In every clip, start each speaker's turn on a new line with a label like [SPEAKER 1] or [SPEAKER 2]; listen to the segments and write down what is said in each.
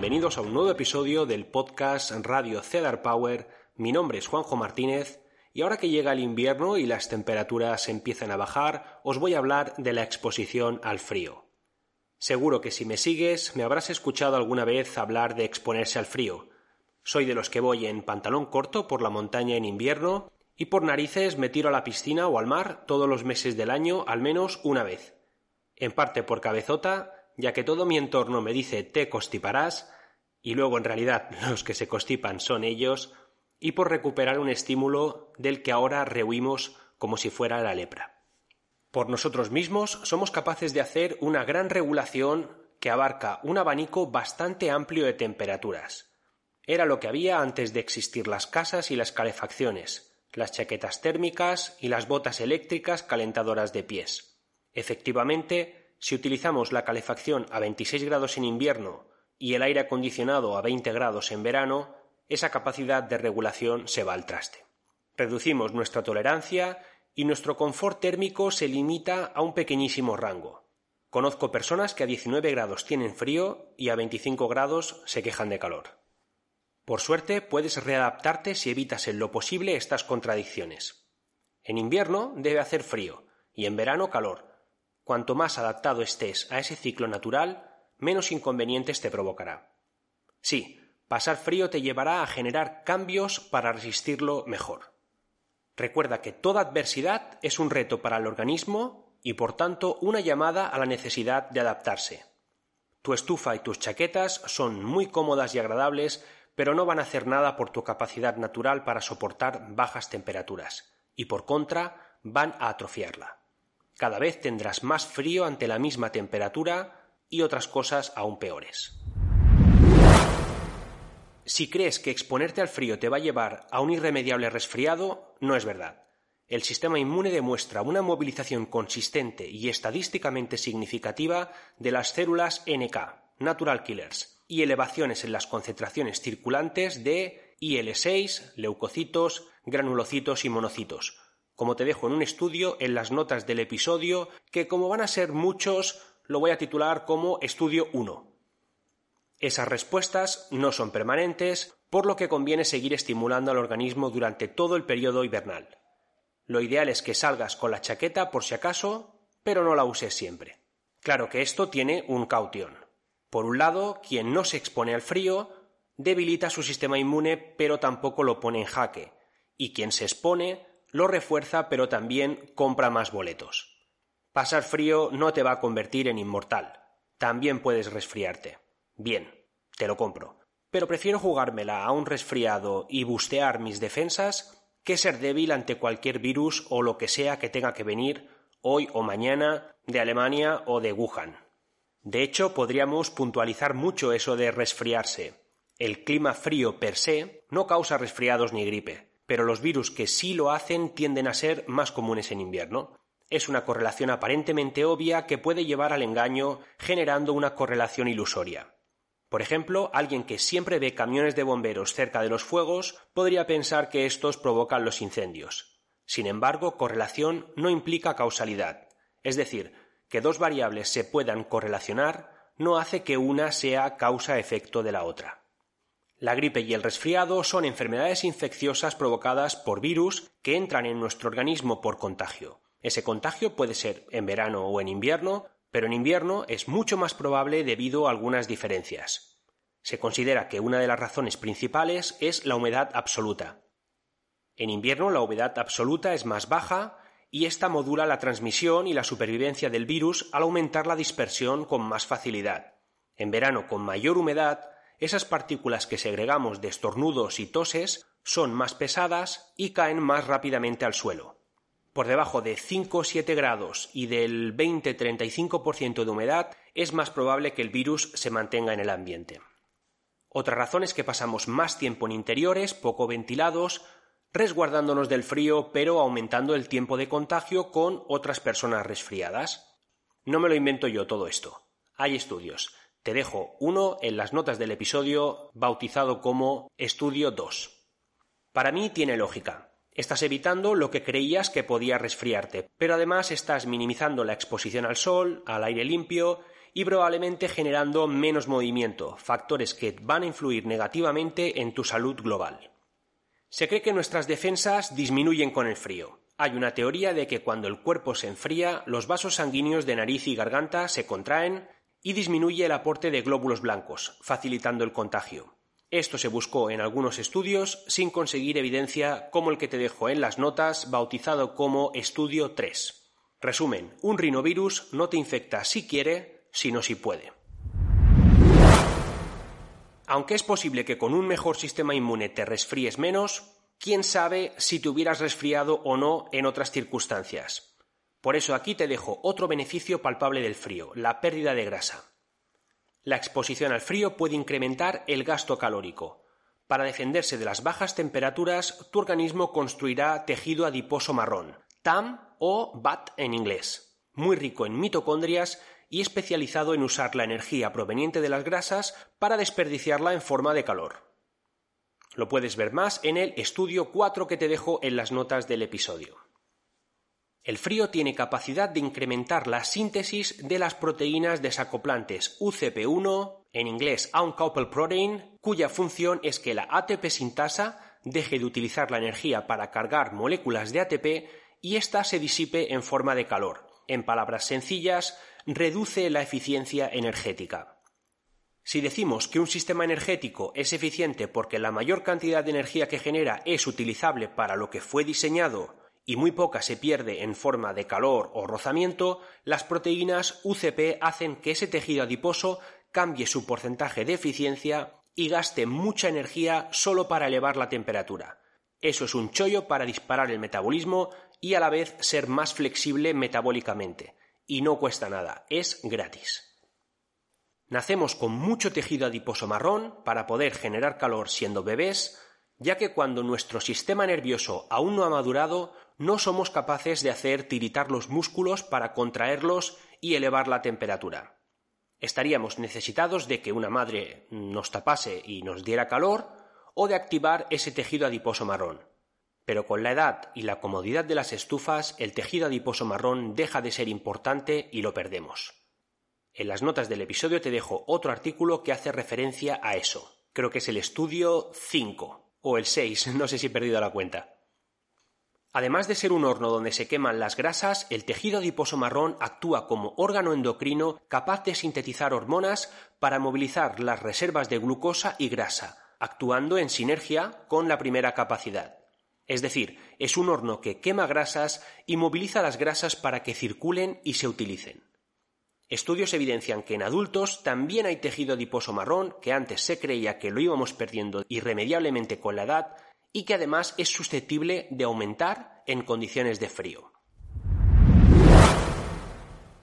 [SPEAKER 1] bienvenidos a un nuevo episodio del podcast Radio Cedar Power. Mi nombre es Juanjo Martínez y ahora que llega el invierno y las temperaturas empiezan a bajar, os voy a hablar de la exposición al frío. Seguro que si me sigues me habrás escuchado alguna vez hablar de exponerse al frío. Soy de los que voy en pantalón corto por la montaña en invierno y por narices me tiro a la piscina o al mar todos los meses del año al menos una vez. En parte por cabezota, ya que todo mi entorno me dice te constiparás, y luego en realidad los que se constipan son ellos, y por recuperar un estímulo del que ahora rehuimos como si fuera la lepra. Por nosotros mismos somos capaces de hacer una gran regulación que abarca un abanico bastante amplio de temperaturas. Era lo que había antes de existir las casas y las calefacciones, las chaquetas térmicas y las botas eléctricas calentadoras de pies. Efectivamente, si utilizamos la calefacción a 26 grados en invierno y el aire acondicionado a 20 grados en verano, esa capacidad de regulación se va al traste. Reducimos nuestra tolerancia y nuestro confort térmico se limita a un pequeñísimo rango. Conozco personas que a 19 grados tienen frío y a 25 grados se quejan de calor. Por suerte puedes readaptarte si evitas en lo posible estas contradicciones. En invierno debe hacer frío y en verano calor, Cuanto más adaptado estés a ese ciclo natural, menos inconvenientes te provocará. Sí, pasar frío te llevará a generar cambios para resistirlo mejor. Recuerda que toda adversidad es un reto para el organismo y por tanto una llamada a la necesidad de adaptarse. Tu estufa y tus chaquetas son muy cómodas y agradables, pero no van a hacer nada por tu capacidad natural para soportar bajas temperaturas, y por contra van a atrofiarla. Cada vez tendrás más frío ante la misma temperatura y otras cosas aún peores. Si crees que exponerte al frío te va a llevar a un irremediable resfriado, no es verdad. El sistema inmune demuestra una movilización consistente y estadísticamente significativa de las células NK, Natural Killers, y elevaciones en las concentraciones circulantes de IL6, leucocitos, granulocitos y monocitos, como te dejo en un estudio en las notas del episodio, que como van a ser muchos, lo voy a titular como estudio 1. Esas respuestas no son permanentes, por lo que conviene seguir estimulando al organismo durante todo el periodo hibernal. Lo ideal es que salgas con la chaqueta por si acaso, pero no la uses siempre. Claro que esto tiene un caution. Por un lado, quien no se expone al frío debilita su sistema inmune, pero tampoco lo pone en jaque, y quien se expone lo refuerza pero también compra más boletos. Pasar frío no te va a convertir en inmortal. También puedes resfriarte. Bien, te lo compro. Pero prefiero jugármela a un resfriado y bustear mis defensas que ser débil ante cualquier virus o lo que sea que tenga que venir hoy o mañana de Alemania o de Wuhan. De hecho, podríamos puntualizar mucho eso de resfriarse. El clima frío per se no causa resfriados ni gripe pero los virus que sí lo hacen tienden a ser más comunes en invierno. Es una correlación aparentemente obvia que puede llevar al engaño generando una correlación ilusoria. Por ejemplo, alguien que siempre ve camiones de bomberos cerca de los fuegos podría pensar que estos provocan los incendios. Sin embargo, correlación no implica causalidad, es decir, que dos variables se puedan correlacionar no hace que una sea causa-efecto de la otra. La gripe y el resfriado son enfermedades infecciosas provocadas por virus que entran en nuestro organismo por contagio. Ese contagio puede ser en verano o en invierno, pero en invierno es mucho más probable debido a algunas diferencias. Se considera que una de las razones principales es la humedad absoluta. En invierno la humedad absoluta es más baja y esta modula la transmisión y la supervivencia del virus al aumentar la dispersión con más facilidad. En verano con mayor humedad esas partículas que segregamos de estornudos y toses son más pesadas y caen más rápidamente al suelo. Por debajo de 5 o 7 grados y del 20-35% de humedad es más probable que el virus se mantenga en el ambiente. Otra razón es que pasamos más tiempo en interiores poco ventilados, resguardándonos del frío pero aumentando el tiempo de contagio con otras personas resfriadas. No me lo invento yo todo esto. Hay estudios. Te dejo uno en las notas del episodio bautizado como Estudio 2. Para mí tiene lógica. Estás evitando lo que creías que podía resfriarte, pero además estás minimizando la exposición al sol, al aire limpio y probablemente generando menos movimiento, factores que van a influir negativamente en tu salud global. Se cree que nuestras defensas disminuyen con el frío. Hay una teoría de que cuando el cuerpo se enfría, los vasos sanguíneos de nariz y garganta se contraen y disminuye el aporte de glóbulos blancos, facilitando el contagio. Esto se buscó en algunos estudios sin conseguir evidencia como el que te dejo en las notas bautizado como Estudio 3. Resumen, un rinovirus no te infecta si quiere, sino si puede. Aunque es posible que con un mejor sistema inmune te resfríes menos, quién sabe si te hubieras resfriado o no en otras circunstancias. Por eso aquí te dejo otro beneficio palpable del frío, la pérdida de grasa. La exposición al frío puede incrementar el gasto calórico. Para defenderse de las bajas temperaturas, tu organismo construirá tejido adiposo marrón, TAM o BAT en inglés, muy rico en mitocondrias y especializado en usar la energía proveniente de las grasas para desperdiciarla en forma de calor. Lo puedes ver más en el estudio 4 que te dejo en las notas del episodio. El frío tiene capacidad de incrementar la síntesis de las proteínas desacoplantes UCP1, en inglés Uncoupled Protein, cuya función es que la ATP sintasa deje de utilizar la energía para cargar moléculas de ATP y ésta se disipe en forma de calor. En palabras sencillas, reduce la eficiencia energética. Si decimos que un sistema energético es eficiente porque la mayor cantidad de energía que genera es utilizable para lo que fue diseñado y muy poca se pierde en forma de calor o rozamiento, las proteínas UCP hacen que ese tejido adiposo cambie su porcentaje de eficiencia y gaste mucha energía solo para elevar la temperatura. Eso es un chollo para disparar el metabolismo y a la vez ser más flexible metabólicamente y no cuesta nada, es gratis. Nacemos con mucho tejido adiposo marrón para poder generar calor siendo bebés, ya que cuando nuestro sistema nervioso aún no ha madurado, no somos capaces de hacer tiritar los músculos para contraerlos y elevar la temperatura. Estaríamos necesitados de que una madre nos tapase y nos diera calor o de activar ese tejido adiposo marrón pero con la edad y la comodidad de las estufas el tejido adiposo marrón deja de ser importante y lo perdemos. En las notas del episodio te dejo otro artículo que hace referencia a eso. Creo que es el estudio 5 o el 6, no sé si he perdido la cuenta. Además de ser un horno donde se queman las grasas, el tejido adiposo marrón actúa como órgano endocrino capaz de sintetizar hormonas para movilizar las reservas de glucosa y grasa, actuando en sinergia con la primera capacidad. Es decir, es un horno que quema grasas y moviliza las grasas para que circulen y se utilicen. Estudios evidencian que en adultos también hay tejido adiposo marrón que antes se creía que lo íbamos perdiendo irremediablemente con la edad y que además es susceptible de aumentar en condiciones de frío.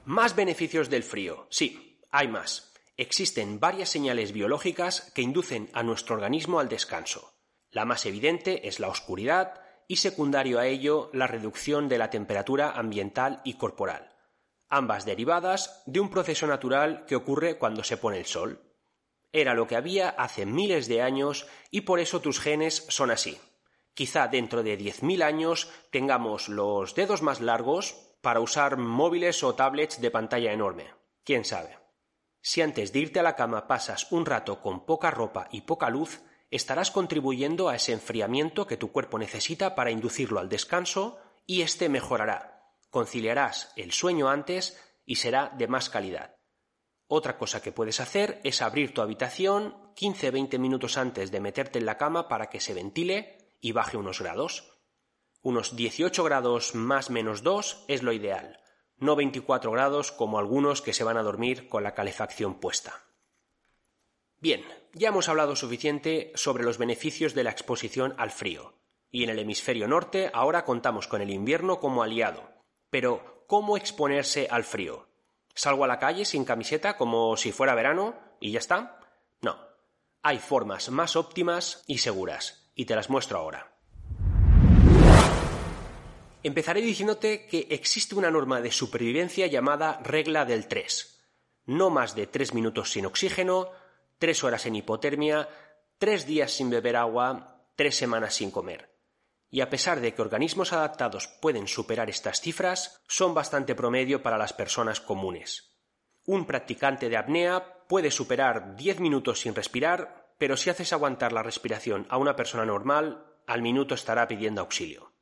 [SPEAKER 1] Más beneficios del frío. Sí, hay más. Existen varias señales biológicas que inducen a nuestro organismo al descanso. La más evidente es la oscuridad y secundario a ello la reducción de la temperatura ambiental y corporal, ambas derivadas de un proceso natural que ocurre cuando se pone el sol. Era lo que había hace miles de años y por eso tus genes son así. Quizá dentro de diez mil años tengamos los dedos más largos para usar móviles o tablets de pantalla enorme. ¿Quién sabe? Si antes de irte a la cama pasas un rato con poca ropa y poca luz, estarás contribuyendo a ese enfriamiento que tu cuerpo necesita para inducirlo al descanso y éste mejorará. Conciliarás el sueño antes y será de más calidad. Otra cosa que puedes hacer es abrir tu habitación 15-20 minutos antes de meterte en la cama para que se ventile y baje unos grados. Unos 18 grados más menos 2 es lo ideal, no 24 grados como algunos que se van a dormir con la calefacción puesta. Bien, ya hemos hablado suficiente sobre los beneficios de la exposición al frío, y en el hemisferio norte ahora contamos con el invierno como aliado. Pero, ¿cómo exponerse al frío? ¿Salgo a la calle sin camiseta como si fuera verano y ya está? No. Hay formas más óptimas y seguras, y te las muestro ahora. Empezaré diciéndote que existe una norma de supervivencia llamada regla del 3. No más de 3 minutos sin oxígeno, tres horas en hipotermia, tres días sin beber agua, tres semanas sin comer. Y a pesar de que organismos adaptados pueden superar estas cifras, son bastante promedio para las personas comunes. Un practicante de apnea puede superar 10 minutos sin respirar, pero si haces aguantar la respiración a una persona normal, al minuto estará pidiendo auxilio.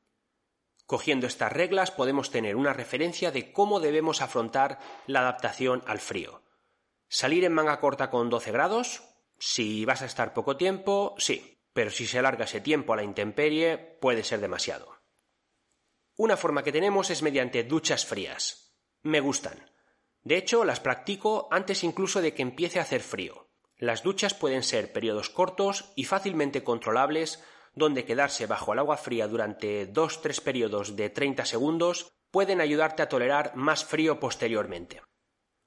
[SPEAKER 1] Cogiendo estas reglas podemos tener una referencia de cómo debemos afrontar la adaptación al frío. ¿Salir en manga corta con 12 grados? Si vas a estar poco tiempo, sí, pero si se alarga ese tiempo a la intemperie, puede ser demasiado. Una forma que tenemos es mediante duchas frías. Me gustan. De hecho, las practico antes incluso de que empiece a hacer frío. Las duchas pueden ser periodos cortos y fácilmente controlables, donde quedarse bajo el agua fría durante dos tres periodos de 30 segundos pueden ayudarte a tolerar más frío posteriormente.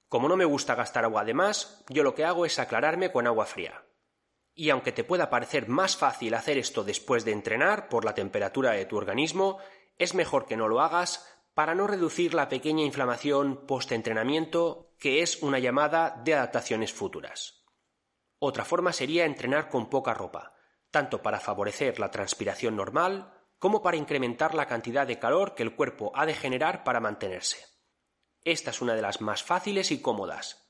[SPEAKER 1] Como no me gusta gastar agua de más, yo lo que hago es aclararme con agua fría. Y aunque te pueda parecer más fácil hacer esto después de entrenar por la temperatura de tu organismo, es mejor que no lo hagas para no reducir la pequeña inflamación post-entrenamiento que es una llamada de adaptaciones futuras. Otra forma sería entrenar con poca ropa, tanto para favorecer la transpiración normal como para incrementar la cantidad de calor que el cuerpo ha de generar para mantenerse. Esta es una de las más fáciles y cómodas.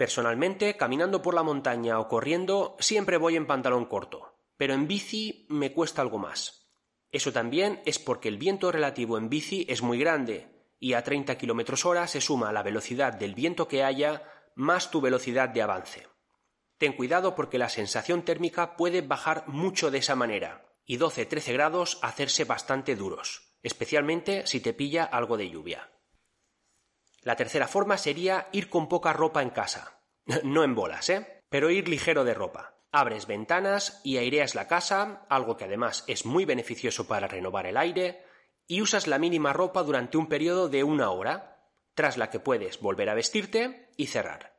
[SPEAKER 1] Personalmente, caminando por la montaña o corriendo, siempre voy en pantalón corto, pero en bici me cuesta algo más. Eso también es porque el viento relativo en bici es muy grande, y a 30 km hora se suma la velocidad del viento que haya más tu velocidad de avance. Ten cuidado porque la sensación térmica puede bajar mucho de esa manera, y 12-13 grados hacerse bastante duros, especialmente si te pilla algo de lluvia. La tercera forma sería ir con poca ropa en casa. No en bolas, ¿eh? Pero ir ligero de ropa. Abres ventanas y aireas la casa, algo que además es muy beneficioso para renovar el aire, y usas la mínima ropa durante un periodo de una hora, tras la que puedes volver a vestirte y cerrar.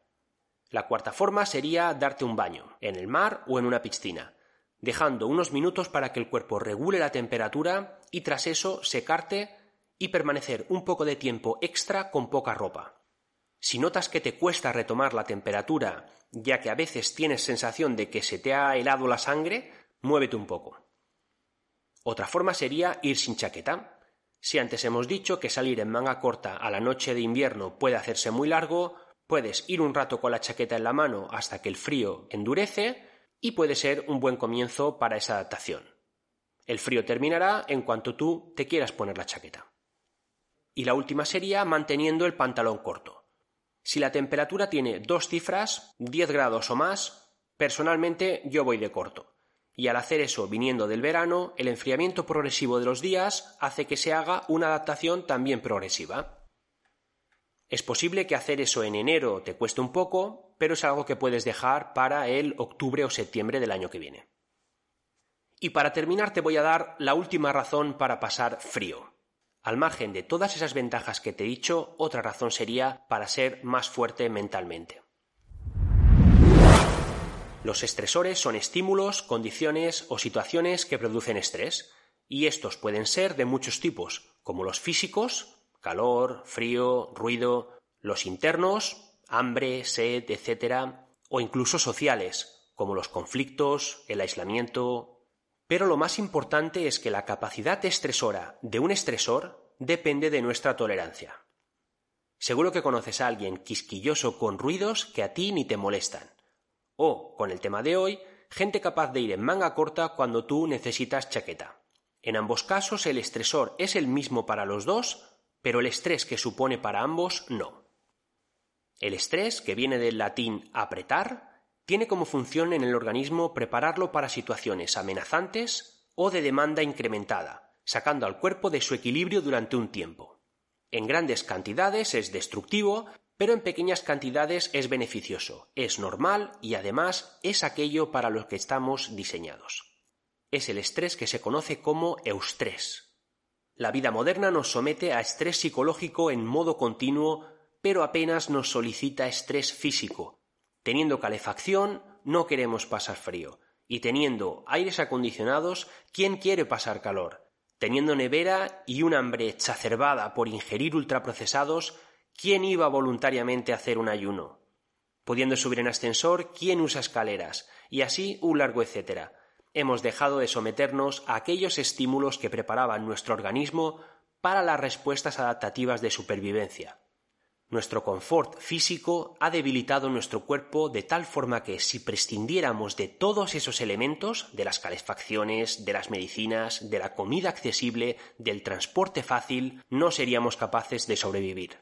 [SPEAKER 1] La cuarta forma sería darte un baño, en el mar o en una piscina, dejando unos minutos para que el cuerpo regule la temperatura y tras eso secarte y permanecer un poco de tiempo extra con poca ropa. Si notas que te cuesta retomar la temperatura, ya que a veces tienes sensación de que se te ha helado la sangre, muévete un poco. Otra forma sería ir sin chaqueta. Si antes hemos dicho que salir en manga corta a la noche de invierno puede hacerse muy largo, puedes ir un rato con la chaqueta en la mano hasta que el frío endurece y puede ser un buen comienzo para esa adaptación. El frío terminará en cuanto tú te quieras poner la chaqueta. Y la última sería manteniendo el pantalón corto. Si la temperatura tiene dos cifras, 10 grados o más, personalmente yo voy de corto. Y al hacer eso viniendo del verano, el enfriamiento progresivo de los días hace que se haga una adaptación también progresiva. Es posible que hacer eso en enero te cueste un poco, pero es algo que puedes dejar para el octubre o septiembre del año que viene. Y para terminar te voy a dar la última razón para pasar frío. Al margen de todas esas ventajas que te he dicho, otra razón sería para ser más fuerte mentalmente. Los estresores son estímulos, condiciones o situaciones que producen estrés, y estos pueden ser de muchos tipos, como los físicos, calor, frío, ruido, los internos, hambre, sed, etc., o incluso sociales, como los conflictos, el aislamiento, pero lo más importante es que la capacidad estresora de un estresor depende de nuestra tolerancia. Seguro que conoces a alguien quisquilloso con ruidos que a ti ni te molestan. O, con el tema de hoy, gente capaz de ir en manga corta cuando tú necesitas chaqueta. En ambos casos el estresor es el mismo para los dos, pero el estrés que supone para ambos no. El estrés, que viene del latín apretar, tiene como función en el organismo prepararlo para situaciones amenazantes o de demanda incrementada, sacando al cuerpo de su equilibrio durante un tiempo. En grandes cantidades es destructivo, pero en pequeñas cantidades es beneficioso, es normal y además es aquello para lo que estamos diseñados. Es el estrés que se conoce como eustrés. La vida moderna nos somete a estrés psicológico en modo continuo, pero apenas nos solicita estrés físico. Teniendo calefacción, no queremos pasar frío, y teniendo aires acondicionados, ¿quién quiere pasar calor? Teniendo nevera y un hambre exacerbada por ingerir ultraprocesados, ¿quién iba voluntariamente a hacer un ayuno? Pudiendo subir en ascensor, ¿quién usa escaleras? Y así un largo etcétera. Hemos dejado de someternos a aquellos estímulos que preparaban nuestro organismo para las respuestas adaptativas de supervivencia. Nuestro confort físico ha debilitado nuestro cuerpo de tal forma que si prescindiéramos de todos esos elementos, de las calefacciones, de las medicinas, de la comida accesible, del transporte fácil, no seríamos capaces de sobrevivir.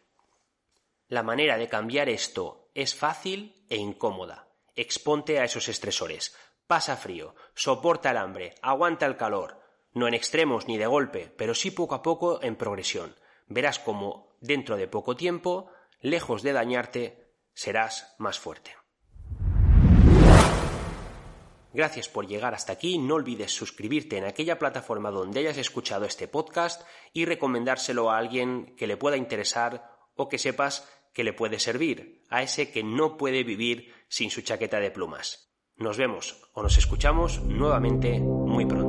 [SPEAKER 1] La manera de cambiar esto es fácil e incómoda. Exponte a esos estresores. Pasa frío, soporta el hambre, aguanta el calor. No en extremos ni de golpe, pero sí poco a poco en progresión. Verás cómo, dentro de poco tiempo, lejos de dañarte, serás más fuerte. Gracias por llegar hasta aquí. No olvides suscribirte en aquella plataforma donde hayas escuchado este podcast y recomendárselo a alguien que le pueda interesar o que sepas que le puede servir a ese que no puede vivir sin su chaqueta de plumas. Nos vemos o nos escuchamos nuevamente muy pronto.